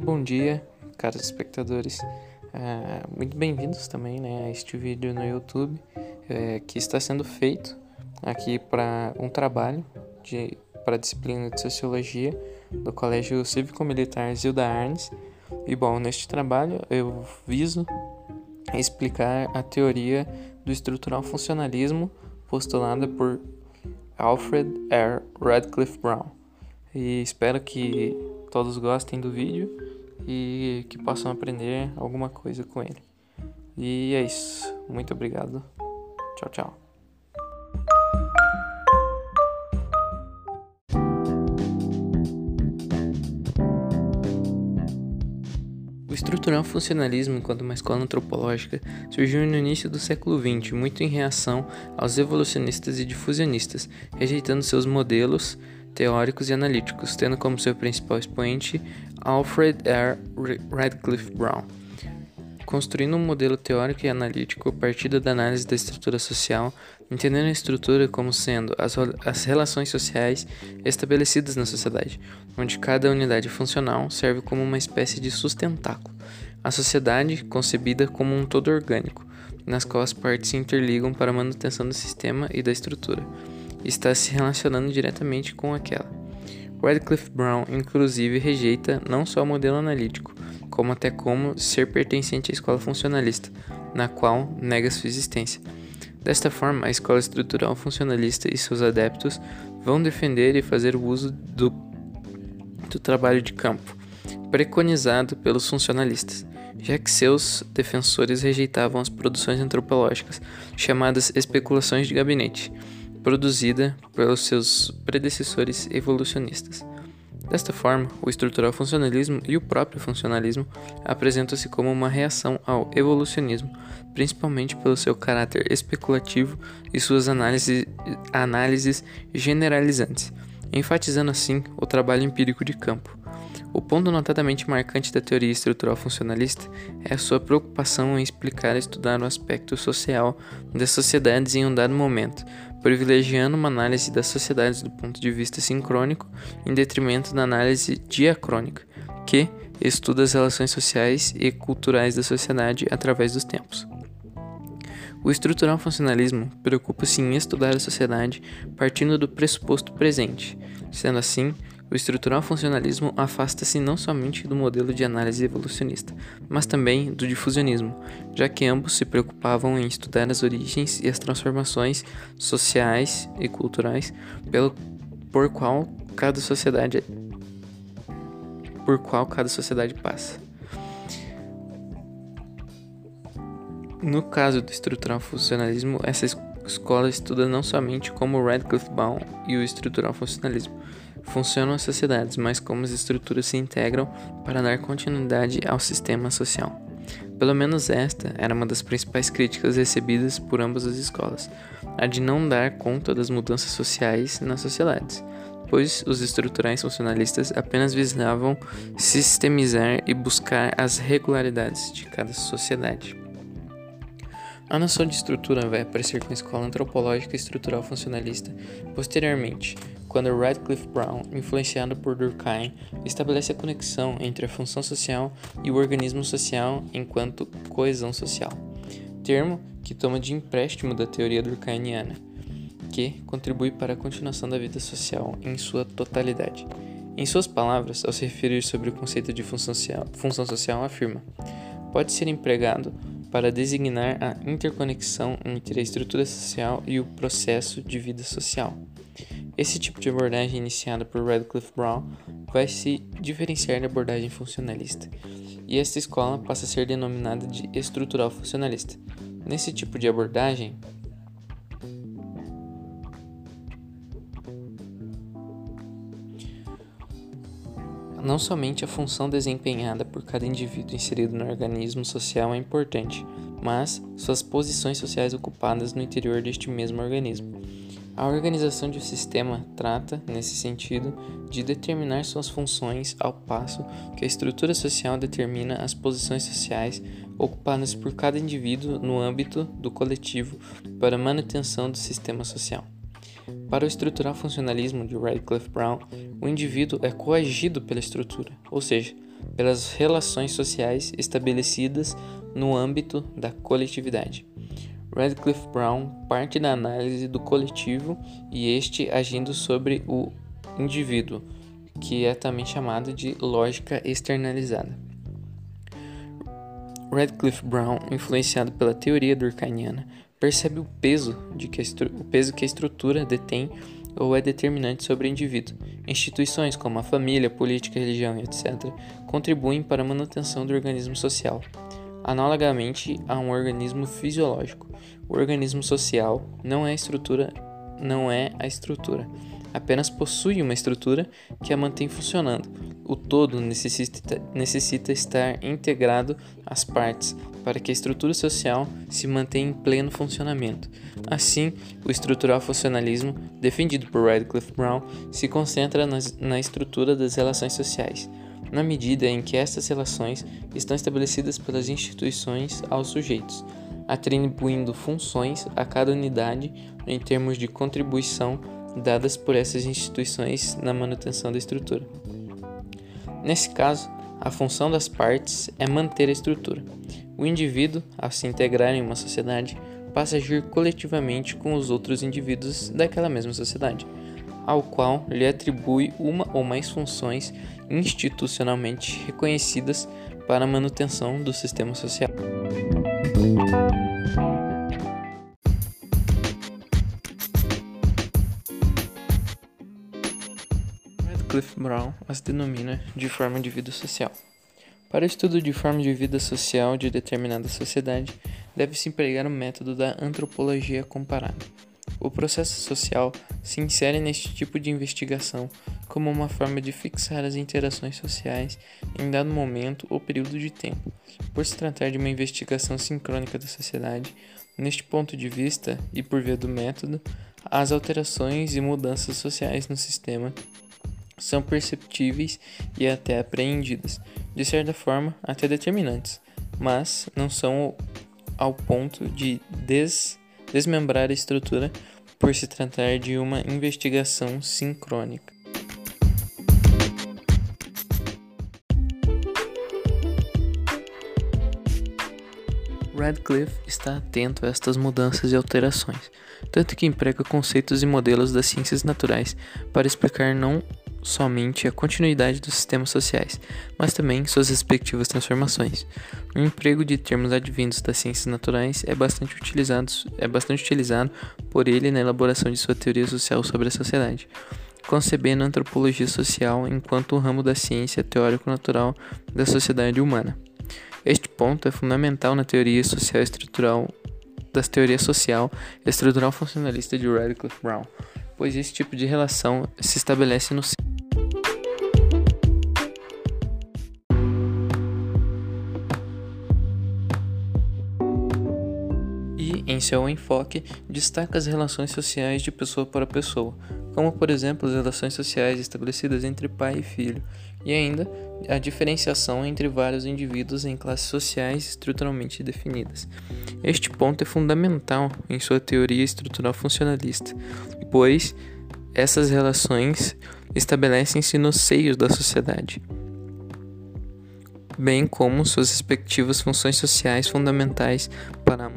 Muito bom dia, caros espectadores. É, muito bem-vindos também né, a este vídeo no YouTube é, que está sendo feito aqui para um trabalho para a disciplina de Sociologia do Colégio Cívico-Militar Zilda Arnes. E bom, neste trabalho eu viso explicar a teoria do estrutural funcionalismo postulada por Alfred R. Radcliffe Brown. E espero que todos gostem do vídeo e que possam aprender alguma coisa com ele. E é isso. Muito obrigado. Tchau, tchau. O estrutural funcionalismo, enquanto uma escola antropológica, surgiu no início do século XX, muito em reação aos evolucionistas e difusionistas, rejeitando seus modelos teóricos e analíticos, tendo como seu principal expoente Alfred R. Radcliffe Brown. Construindo um modelo teórico e analítico a partir da análise da estrutura social, entendendo a estrutura como sendo as, as relações sociais estabelecidas na sociedade, onde cada unidade funcional serve como uma espécie de sustentáculo. A sociedade concebida como um todo orgânico, nas qual as partes se interligam para a manutenção do sistema e da estrutura está se relacionando diretamente com aquela. Radcliffe Brown, inclusive, rejeita não só o modelo analítico, como até como ser pertencente à escola funcionalista, na qual nega sua existência. Desta forma, a escola estrutural funcionalista e seus adeptos vão defender e fazer o uso do, do trabalho de campo, preconizado pelos funcionalistas, já que seus defensores rejeitavam as produções antropológicas, chamadas especulações de gabinete produzida pelos seus predecessores evolucionistas. Desta forma, o estrutural funcionalismo e o próprio funcionalismo apresentam-se como uma reação ao evolucionismo, principalmente pelo seu caráter especulativo e suas análises, análises generalizantes, enfatizando assim o trabalho empírico de campo. O ponto notadamente marcante da teoria estrutural funcionalista é a sua preocupação em explicar e estudar o aspecto social das sociedades em um dado momento, privilegiando uma análise das sociedades do ponto de vista sincrônico em detrimento da análise diacrônica, que estuda as relações sociais e culturais da sociedade através dos tempos. O estrutural funcionalismo preocupa-se em estudar a sociedade partindo do pressuposto presente, sendo assim, o estrutural funcionalismo afasta-se não somente do modelo de análise evolucionista, mas também do difusionismo, já que ambos se preocupavam em estudar as origens e as transformações sociais e culturais pelo, por qual cada sociedade por qual cada sociedade passa. No caso do estrutural funcionalismo, essa escola estuda não somente como Radcliffe Baum e o estrutural funcionalismo, funcionam as sociedades, mas como as estruturas se integram para dar continuidade ao sistema social. Pelo menos esta era uma das principais críticas recebidas por ambas as escolas, a de não dar conta das mudanças sociais nas sociedades, pois os estruturais funcionalistas apenas visavam sistemizar e buscar as regularidades de cada sociedade. A noção de estrutura vai aparecer com a escola antropológica estrutural funcionalista posteriormente, quando Radcliffe Brown, influenciado por Durkheim, estabelece a conexão entre a função social e o organismo social enquanto coesão social, termo que toma de empréstimo da teoria durkheimiana, que contribui para a continuação da vida social em sua totalidade. Em suas palavras, ao se referir sobre o conceito de função social, função social afirma: pode ser empregado para designar a interconexão entre a estrutura social e o processo de vida social. Esse tipo de abordagem iniciada por Radcliffe Brown vai se diferenciar da abordagem funcionalista, e esta escola passa a ser denominada de estrutural funcionalista. Nesse tipo de abordagem, não somente a função desempenhada por cada indivíduo inserido no organismo social é importante, mas suas posições sociais ocupadas no interior deste mesmo organismo. A organização de um sistema trata, nesse sentido, de determinar suas funções, ao passo que a estrutura social determina as posições sociais ocupadas por cada indivíduo no âmbito do coletivo para a manutenção do sistema social. Para o estrutural funcionalismo de Radcliffe Brown, o indivíduo é coagido pela estrutura, ou seja, pelas relações sociais estabelecidas no âmbito da coletividade. Radcliffe Brown parte da análise do coletivo e este agindo sobre o indivíduo, que é também chamado de lógica externalizada. Radcliffe Brown, influenciado pela teoria durkheimiana, percebe o peso, de que o peso que a estrutura detém ou é determinante sobre o indivíduo. Instituições como a família, política, religião etc. contribuem para a manutenção do organismo social. Analogamente a um organismo fisiológico, o organismo social não é a estrutura, não é a estrutura, apenas possui uma estrutura que a mantém funcionando. O todo necessita, necessita estar integrado às partes para que a estrutura social se mantenha em pleno funcionamento. Assim, o estrutural funcionalismo, defendido por Radcliffe Brown, se concentra nas, na estrutura das relações sociais, na medida em que estas relações estão estabelecidas pelas instituições aos sujeitos, atribuindo funções a cada unidade em termos de contribuição dadas por essas instituições na manutenção da estrutura. Nesse caso, a função das partes é manter a estrutura. O indivíduo, ao se integrar em uma sociedade, passa a agir coletivamente com os outros indivíduos daquela mesma sociedade, ao qual lhe atribui uma ou mais funções institucionalmente reconhecidas para a manutenção do sistema social. Cliff Brown as denomina de forma de vida social. Para o estudo de forma de vida social de determinada sociedade, deve-se empregar o método da antropologia comparada. O processo social se insere neste tipo de investigação como uma forma de fixar as interações sociais em dado momento ou período de tempo. Por se tratar de uma investigação sincrônica da sociedade, neste ponto de vista e por via do método, as alterações e mudanças sociais no sistema são perceptíveis e até apreendidas, de certa forma até determinantes, mas não são ao ponto de des desmembrar a estrutura por se tratar de uma investigação sincrônica. Radcliffe está atento a estas mudanças e alterações, tanto que emprega conceitos e modelos das ciências naturais para explicar não somente a continuidade dos sistemas sociais, mas também suas respectivas transformações. O emprego de termos advindos das ciências naturais é bastante utilizado, é bastante utilizado por ele na elaboração de sua teoria social sobre a sociedade, concebendo a antropologia social enquanto um ramo da ciência teórico-natural da sociedade humana. Este ponto é fundamental na teoria social estrutural das teorias social estrutural funcionalista de Radcliffe Brown, pois esse tipo de relação se estabelece no Em seu enfoque, destaca as relações sociais de pessoa para pessoa, como por exemplo as relações sociais estabelecidas entre pai e filho, e ainda a diferenciação entre vários indivíduos em classes sociais estruturalmente definidas. Este ponto é fundamental em sua teoria estrutural funcionalista, pois essas relações estabelecem-se nos seios da sociedade bem como suas respectivas funções sociais fundamentais para a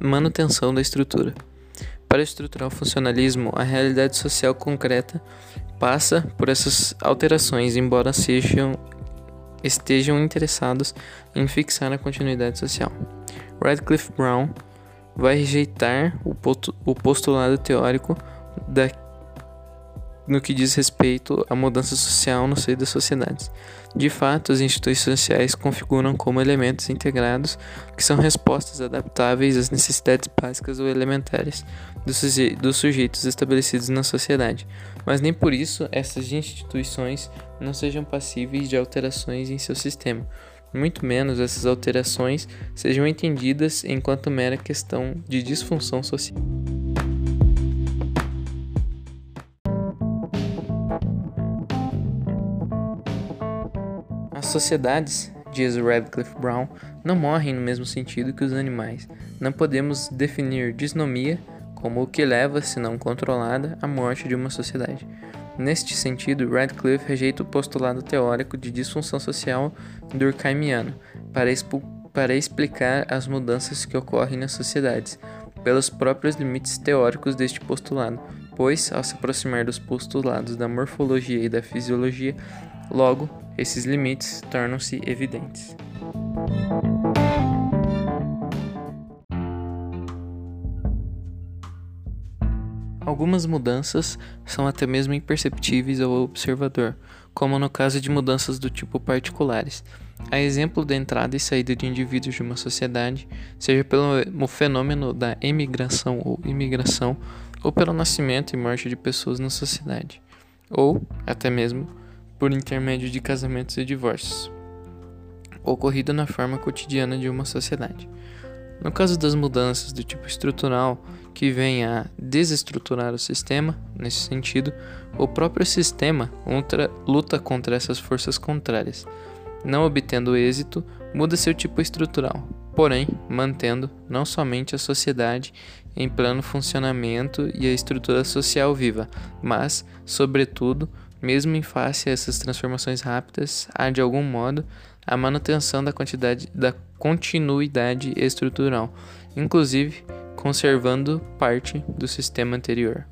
manutenção da estrutura. Para o estrutural funcionalismo, a realidade social concreta passa por essas alterações, embora sejam estejam interessados em fixar a continuidade social. Radcliffe Brown vai rejeitar o postulado teórico da no que diz respeito à mudança social no seio das sociedades. De fato, as instituições sociais configuram como elementos integrados que são respostas adaptáveis às necessidades básicas ou elementares dos, suje dos sujeitos estabelecidos na sociedade, mas nem por isso essas instituições não sejam passíveis de alterações em seu sistema. Muito menos essas alterações sejam entendidas enquanto mera questão de disfunção social. As sociedades, diz Radcliffe Brown, não morrem no mesmo sentido que os animais. Não podemos definir disnomia como o que leva, se não controlada, à morte de uma sociedade. Neste sentido, Radcliffe rejeita o postulado teórico de disfunção social durkheimiano para, para explicar as mudanças que ocorrem nas sociedades, pelos próprios limites teóricos deste postulado, pois, ao se aproximar dos postulados da morfologia e da fisiologia, logo, esses limites tornam-se evidentes. Algumas mudanças são até mesmo imperceptíveis ao observador, como no caso de mudanças do tipo particulares. A exemplo da entrada e saída de indivíduos de uma sociedade, seja pelo fenômeno da emigração ou imigração, ou pelo nascimento e morte de pessoas na sociedade, ou até mesmo por intermédio de casamentos e divórcios, ocorrido na forma cotidiana de uma sociedade. No caso das mudanças do tipo estrutural, que vem a desestruturar o sistema, nesse sentido, o próprio sistema luta contra essas forças contrárias. Não obtendo êxito, muda seu tipo estrutural, porém mantendo não somente a sociedade em pleno funcionamento e a estrutura social viva, mas, sobretudo, mesmo em face a essas transformações rápidas, há de algum modo a manutenção da quantidade da continuidade estrutural, inclusive conservando parte do sistema anterior.